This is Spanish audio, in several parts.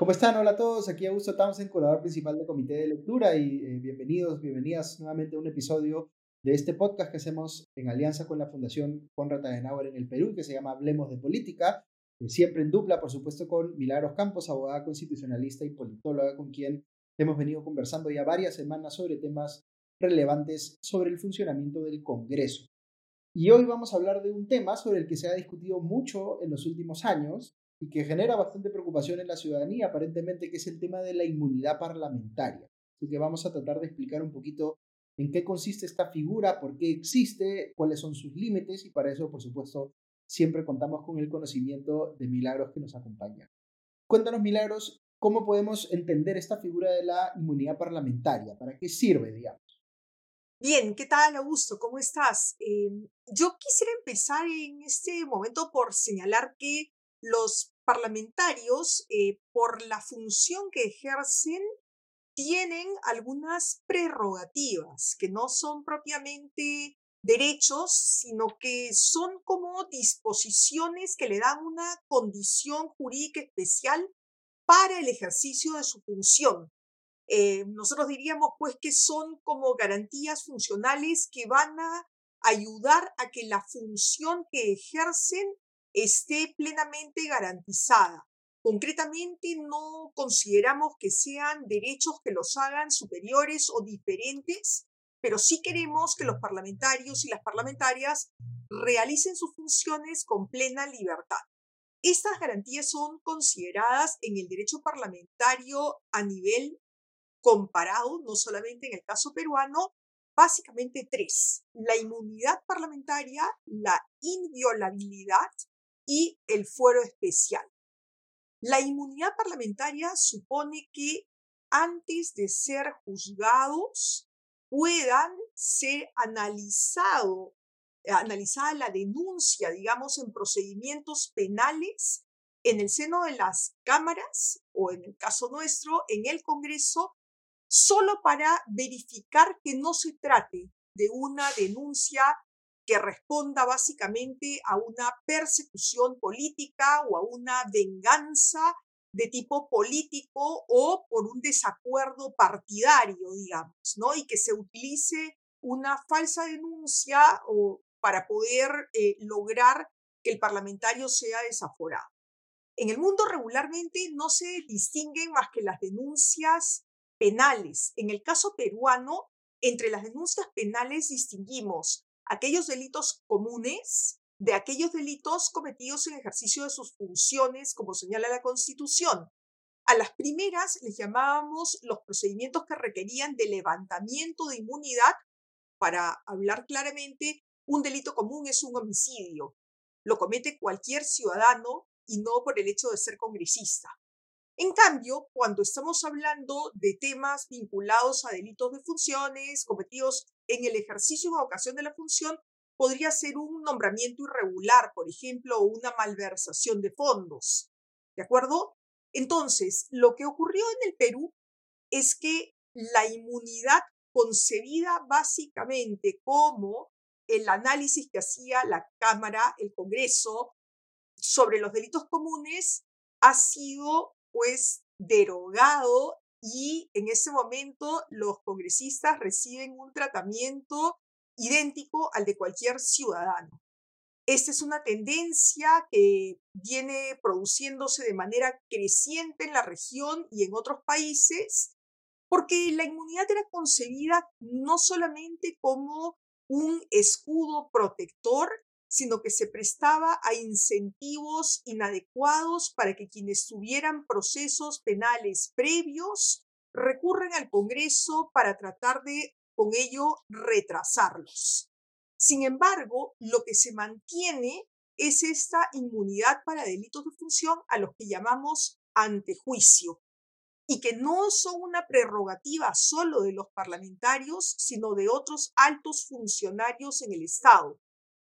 ¿Cómo están? Hola a todos, aquí Augusto Townsend, curador principal del Comité de Lectura y eh, bienvenidos, bienvenidas nuevamente a un episodio de este podcast que hacemos en alianza con la Fundación Conrad Adenauer en el Perú, que se llama Hablemos de Política, eh, siempre en dupla, por supuesto, con Milagros Campos, abogada constitucionalista y politóloga, con quien hemos venido conversando ya varias semanas sobre temas relevantes sobre el funcionamiento del Congreso. Y hoy vamos a hablar de un tema sobre el que se ha discutido mucho en los últimos años y que genera bastante preocupación en la ciudadanía, aparentemente, que es el tema de la inmunidad parlamentaria. Así que vamos a tratar de explicar un poquito en qué consiste esta figura, por qué existe, cuáles son sus límites y para eso, por supuesto, siempre contamos con el conocimiento de Milagros que nos acompaña. Cuéntanos, Milagros, cómo podemos entender esta figura de la inmunidad parlamentaria, para qué sirve, digamos. Bien, ¿qué tal, Augusto? ¿Cómo estás? Em, yo quisiera empezar en este momento por señalar que los parlamentarios, eh, por la función que ejercen, tienen algunas prerrogativas que no son propiamente derechos, sino que son como disposiciones que le dan una condición jurídica especial para el ejercicio de su función. Eh, nosotros diríamos pues que son como garantías funcionales que van a ayudar a que la función que ejercen esté plenamente garantizada. Concretamente, no consideramos que sean derechos que los hagan superiores o diferentes, pero sí queremos que los parlamentarios y las parlamentarias realicen sus funciones con plena libertad. Estas garantías son consideradas en el derecho parlamentario a nivel comparado, no solamente en el caso peruano, básicamente tres. La inmunidad parlamentaria, la inviolabilidad y el fuero especial. La inmunidad parlamentaria supone que antes de ser juzgados puedan ser analizado, analizada la denuncia, digamos, en procedimientos penales en el seno de las cámaras o en el caso nuestro, en el Congreso, solo para verificar que no se trate de una denuncia que responda básicamente a una persecución política o a una venganza de tipo político o por un desacuerdo partidario, digamos, ¿no? Y que se utilice una falsa denuncia o para poder eh, lograr que el parlamentario sea desaforado. En el mundo regularmente no se distinguen más que las denuncias penales. En el caso peruano, entre las denuncias penales distinguimos aquellos delitos comunes de aquellos delitos cometidos en ejercicio de sus funciones, como señala la Constitución. A las primeras les llamábamos los procedimientos que requerían de levantamiento de inmunidad. Para hablar claramente, un delito común es un homicidio. Lo comete cualquier ciudadano y no por el hecho de ser congresista. En cambio, cuando estamos hablando de temas vinculados a delitos de funciones cometidos en el ejercicio o ocasión de la función, podría ser un nombramiento irregular, por ejemplo, o una malversación de fondos. ¿De acuerdo? Entonces, lo que ocurrió en el Perú es que la inmunidad concebida básicamente como el análisis que hacía la Cámara, el Congreso, sobre los delitos comunes, ha sido pues derogado y en ese momento los congresistas reciben un tratamiento idéntico al de cualquier ciudadano. Esta es una tendencia que viene produciéndose de manera creciente en la región y en otros países, porque la inmunidad era concebida no solamente como un escudo protector, sino que se prestaba a incentivos inadecuados para que quienes tuvieran procesos penales previos recurran al Congreso para tratar de con ello retrasarlos. Sin embargo, lo que se mantiene es esta inmunidad para delitos de función a los que llamamos antejuicio y que no son una prerrogativa solo de los parlamentarios, sino de otros altos funcionarios en el Estado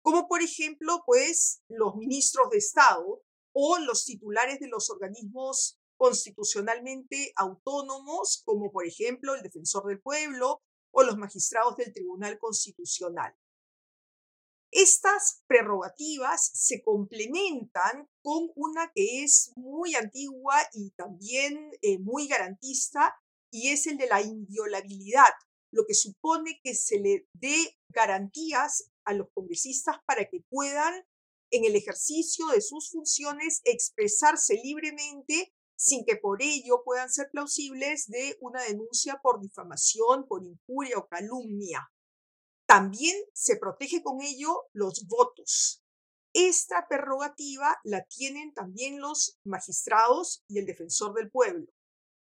como por ejemplo, pues, los ministros de Estado o los titulares de los organismos constitucionalmente autónomos, como por ejemplo el defensor del pueblo o los magistrados del Tribunal Constitucional. Estas prerrogativas se complementan con una que es muy antigua y también eh, muy garantista, y es el de la inviolabilidad, lo que supone que se le dé garantías a los congresistas para que puedan, en el ejercicio de sus funciones, expresarse libremente sin que por ello puedan ser plausibles de una denuncia por difamación, por injuria o calumnia. También se protege con ello los votos. Esta prerrogativa la tienen también los magistrados y el defensor del pueblo,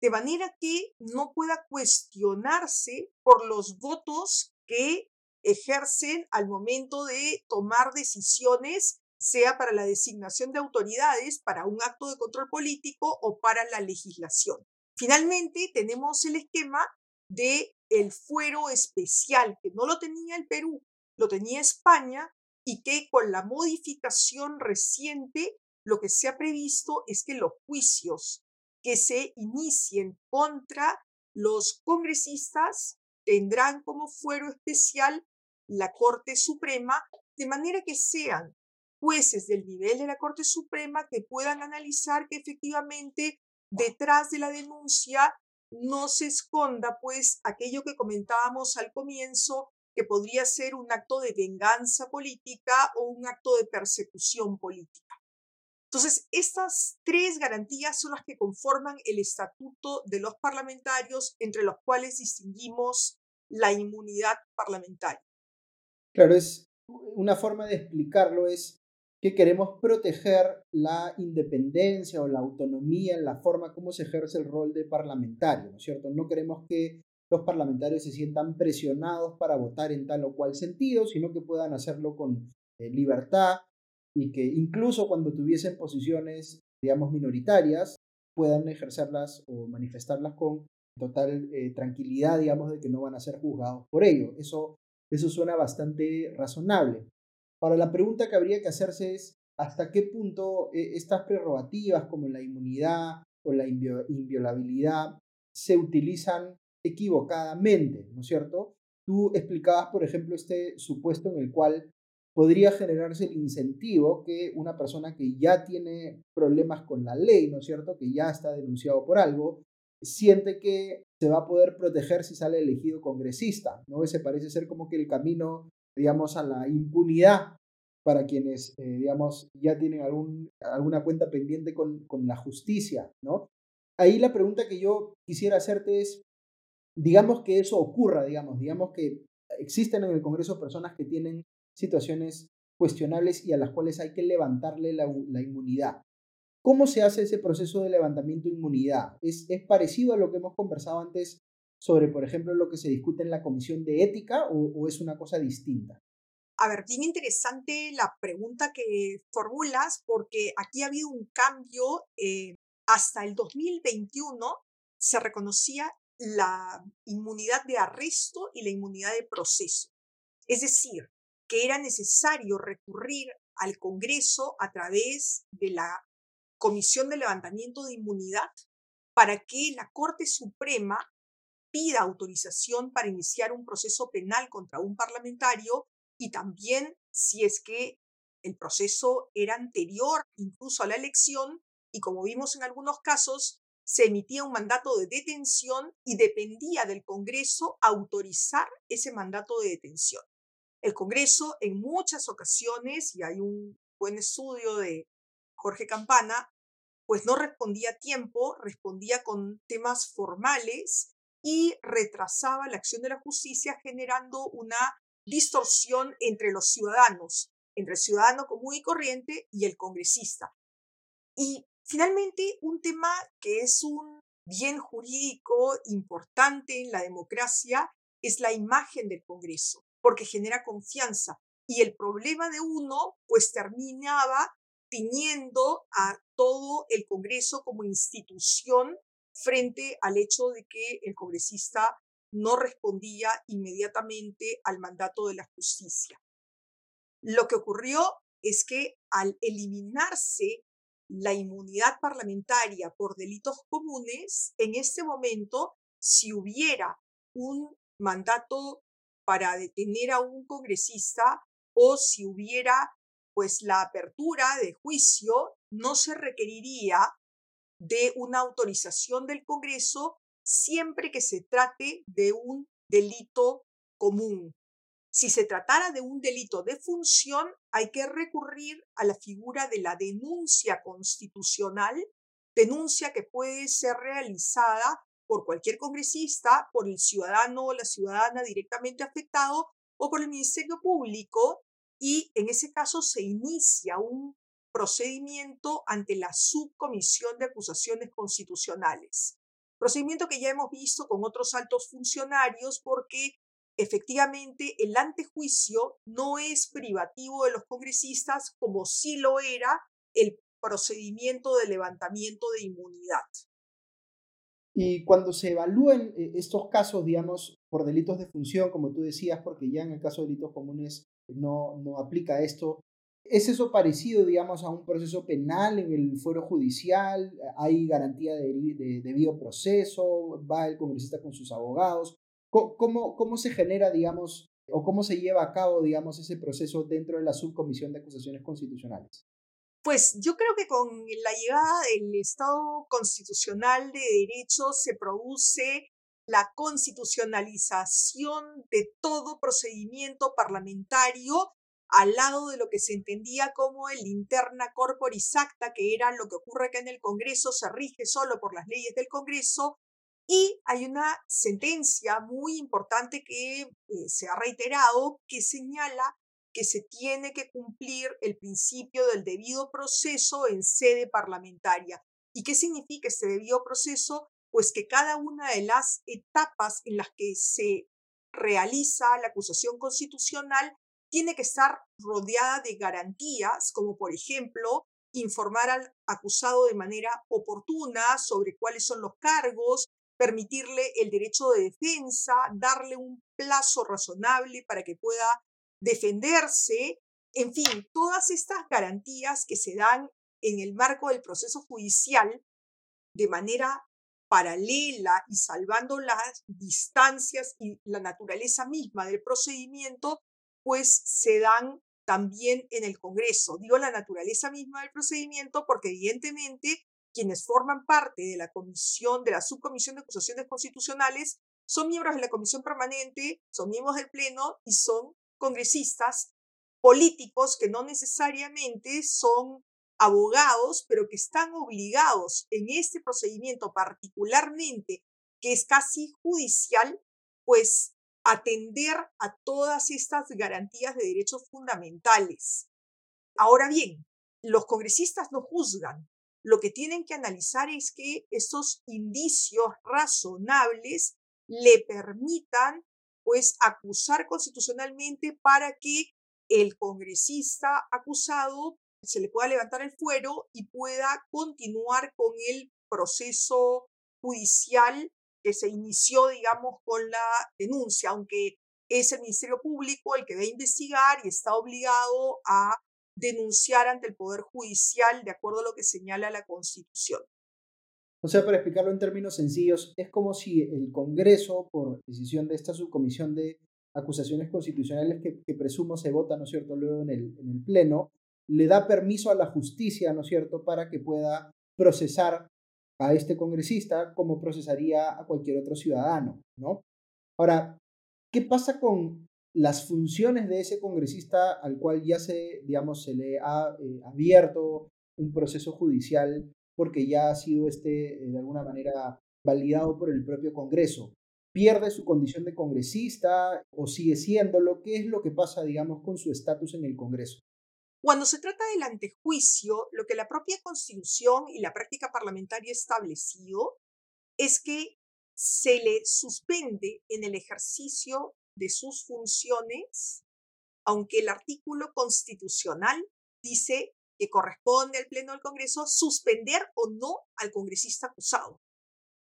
de manera que no pueda cuestionarse por los votos que ejercen al momento de tomar decisiones, sea para la designación de autoridades, para un acto de control político o para la legislación. Finalmente, tenemos el esquema de el fuero especial, que no lo tenía el Perú, lo tenía España y que con la modificación reciente lo que se ha previsto es que los juicios que se inicien contra los congresistas tendrán como fuero especial la Corte Suprema, de manera que sean jueces del nivel de la Corte Suprema que puedan analizar que efectivamente detrás de la denuncia no se esconda pues aquello que comentábamos al comienzo, que podría ser un acto de venganza política o un acto de persecución política. Entonces, estas tres garantías son las que conforman el estatuto de los parlamentarios, entre los cuales distinguimos la inmunidad parlamentaria. Claro, es una forma de explicarlo es que queremos proteger la independencia o la autonomía en la forma como se ejerce el rol de parlamentario, ¿no es cierto? No queremos que los parlamentarios se sientan presionados para votar en tal o cual sentido, sino que puedan hacerlo con eh, libertad y que incluso cuando tuviesen posiciones, digamos, minoritarias, puedan ejercerlas o manifestarlas con total eh, tranquilidad, digamos, de que no van a ser juzgados por ello. Eso, eso suena bastante razonable. Ahora, la pregunta que habría que hacerse es, ¿hasta qué punto eh, estas prerrogativas como la inmunidad o la inviolabilidad se utilizan equivocadamente, ¿no es cierto? Tú explicabas, por ejemplo, este supuesto en el cual podría generarse el incentivo que una persona que ya tiene problemas con la ley, ¿no es cierto?, que ya está denunciado por algo, siente que se va a poder proteger si sale elegido congresista, ¿no? Ese parece ser como que el camino digamos, a la impunidad para quienes, eh, digamos, ya tienen alguna cuenta pendiente con, con la justicia, ¿no? Ahí la pregunta que yo quisiera hacerte es, digamos que eso ocurra, digamos, digamos que existen en el Congreso personas que tienen situaciones cuestionables y a las cuales hay que levantarle la, la inmunidad. ¿Cómo se hace ese proceso de levantamiento de inmunidad? ¿Es, ¿Es parecido a lo que hemos conversado antes sobre, por ejemplo, lo que se discute en la comisión de ética o, es una cosa distinta? A ver, bien interesante la pregunta que formulas porque aquí ha habido un cambio. Eh, hasta el 2021 se reconocía la inmunidad de arresto y la inmunidad de proceso. Es decir, que era necesario recurrir al Congreso a través de la Comisión de Levantamiento de Inmunidad para que la Corte Suprema pida autorización para iniciar un proceso penal contra un parlamentario y también si es que el proceso era anterior incluso a la elección y como vimos en algunos casos, se emitía un mandato de detención y dependía del Congreso autorizar ese mandato de detención. El Congreso en muchas ocasiones, y hay un buen estudio de Jorge Campana, pues no respondía a tiempo, respondía con temas formales y retrasaba la acción de la justicia generando una distorsión entre los ciudadanos, entre el ciudadano común y corriente y el congresista. Y finalmente, un tema que es un bien jurídico importante en la democracia es la imagen del Congreso, porque genera confianza. Y el problema de uno, pues terminaba a todo el Congreso como institución frente al hecho de que el congresista no respondía inmediatamente al mandato de la justicia. Lo que ocurrió es que al eliminarse la inmunidad parlamentaria por delitos comunes, en este momento, si hubiera un mandato para detener a un congresista, o si hubiera pues la apertura de juicio, no se requeriría de una autorización del Congreso siempre que se trate de un delito común. Si se tratara de un delito de función, hay que recurrir a la figura de la denuncia constitucional, denuncia que puede ser realizada por cualquier congresista, por el ciudadano o la ciudadana directamente afectado o por el Ministerio Público y en ese caso se inicia un procedimiento ante la Subcomisión de Acusaciones Constitucionales. Procedimiento que ya hemos visto con otros altos funcionarios porque efectivamente el antejuicio no es privativo de los congresistas como sí lo era el procedimiento de levantamiento de inmunidad. Y cuando se evalúen eh, estos casos, digamos, por delitos de función, como tú decías, porque ya en el caso de delitos comunes no, no aplica esto, ¿es eso parecido, digamos, a un proceso penal en el fuero judicial? ¿Hay garantía de, de debido proceso? ¿Va el congresista con sus abogados? ¿Cómo, ¿Cómo se genera, digamos, o cómo se lleva a cabo, digamos, ese proceso dentro de la subcomisión de acusaciones constitucionales? Pues yo creo que con la llegada del Estado constitucional de derecho se produce la constitucionalización de todo procedimiento parlamentario al lado de lo que se entendía como el interna corporis acta, que era lo que ocurre que en el Congreso se rige solo por las leyes del Congreso, y hay una sentencia muy importante que eh, se ha reiterado que señala que se tiene que cumplir el principio del debido proceso en sede parlamentaria. ¿Y qué significa este debido proceso? Pues que cada una de las etapas en las que se realiza la acusación constitucional tiene que estar rodeada de garantías, como por ejemplo informar al acusado de manera oportuna sobre cuáles son los cargos, permitirle el derecho de defensa, darle un plazo razonable para que pueda defenderse, en fin, todas estas garantías que se dan en el marco del proceso judicial de manera paralela y salvando las distancias y la naturaleza misma del procedimiento, pues se dan también en el Congreso. Digo la naturaleza misma del procedimiento porque evidentemente quienes forman parte de la comisión, de la subcomisión de acusaciones constitucionales, son miembros de la comisión permanente, son miembros del Pleno y son congresistas políticos que no necesariamente son abogados, pero que están obligados en este procedimiento particularmente, que es casi judicial, pues atender a todas estas garantías de derechos fundamentales. Ahora bien, los congresistas no juzgan. Lo que tienen que analizar es que estos indicios razonables le permitan pues acusar constitucionalmente para que el congresista acusado se le pueda levantar el fuero y pueda continuar con el proceso judicial que se inició, digamos, con la denuncia, aunque es el Ministerio Público el que a investigar y está obligado a denunciar ante el Poder Judicial de acuerdo a lo que señala la Constitución. O sea, para explicarlo en términos sencillos, es como si el Congreso, por decisión de esta subcomisión de acusaciones constitucionales que, presumo se vota, ¿no es cierto?, luego en el, en el Pleno, le da permiso a la justicia, ¿no es cierto?, para que pueda procesar a este congresista como procesaría a cualquier otro ciudadano, ¿no? Ahora, ¿qué pasa con las funciones de ese congresista al cual ya se, digamos, se le ha eh, abierto un proceso judicial porque ya ha sido este, eh, de alguna manera, validado por el propio Congreso. ¿Pierde su condición de congresista o sigue siéndolo? ¿Qué es lo que pasa, digamos, con su estatus en el Congreso? Cuando se trata del antejuicio, lo que la propia Constitución y la práctica parlamentaria ha establecido es que se le suspende en el ejercicio de sus funciones, aunque el artículo constitucional dice que corresponde al Pleno del Congreso suspender o no al congresista acusado.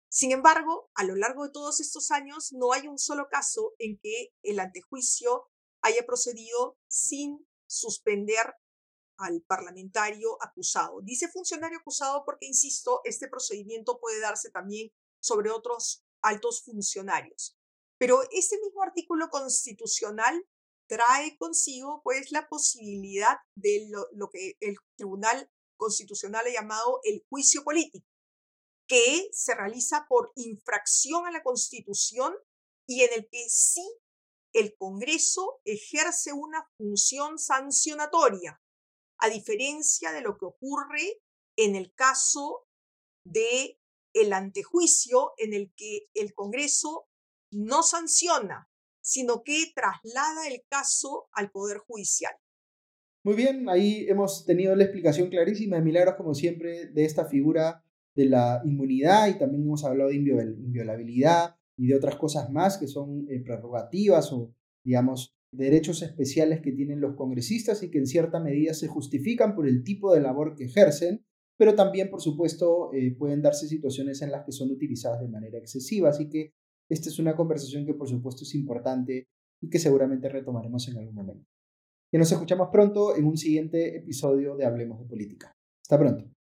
Sin embargo, a lo largo de todos estos años no hay un solo caso en que el antejuicio haya procedido sin suspender al parlamentario acusado. Dice funcionario acusado porque, insisto, este procedimiento puede darse también sobre otros altos funcionarios. Pero este mismo artículo constitucional trae consigo pues la posibilidad de lo, que el Tribunal Constitucional ha llamado el juicio político, que se realiza por infracción a la Constitución y en el que sí el Congreso ejerce una función sancionatoria, a diferencia de lo que ocurre en el caso de el antejuicio en el que el Congreso no sanciona, sino que traslada el caso al Poder Judicial. Muy bien, ahí hemos tenido la explicación clarísima de Milagros, como siempre, de esta figura de la inmunidad y también hemos hablado de inviolabilidad y de otras cosas más que son eh, prerrogativas o, digamos, derechos especiales que tienen los congresistas y que en cierta medida se justifican por el tipo de labor que ejercen, pero también, por supuesto, eh, pueden darse situaciones en las que son utilizadas de manera excesiva. Así que esta es una conversación que, por supuesto, es importante y que seguramente retomaremos en algún momento. Y nos escuchamos pronto en un siguiente episodio de Hablemos de Política. Hasta pronto.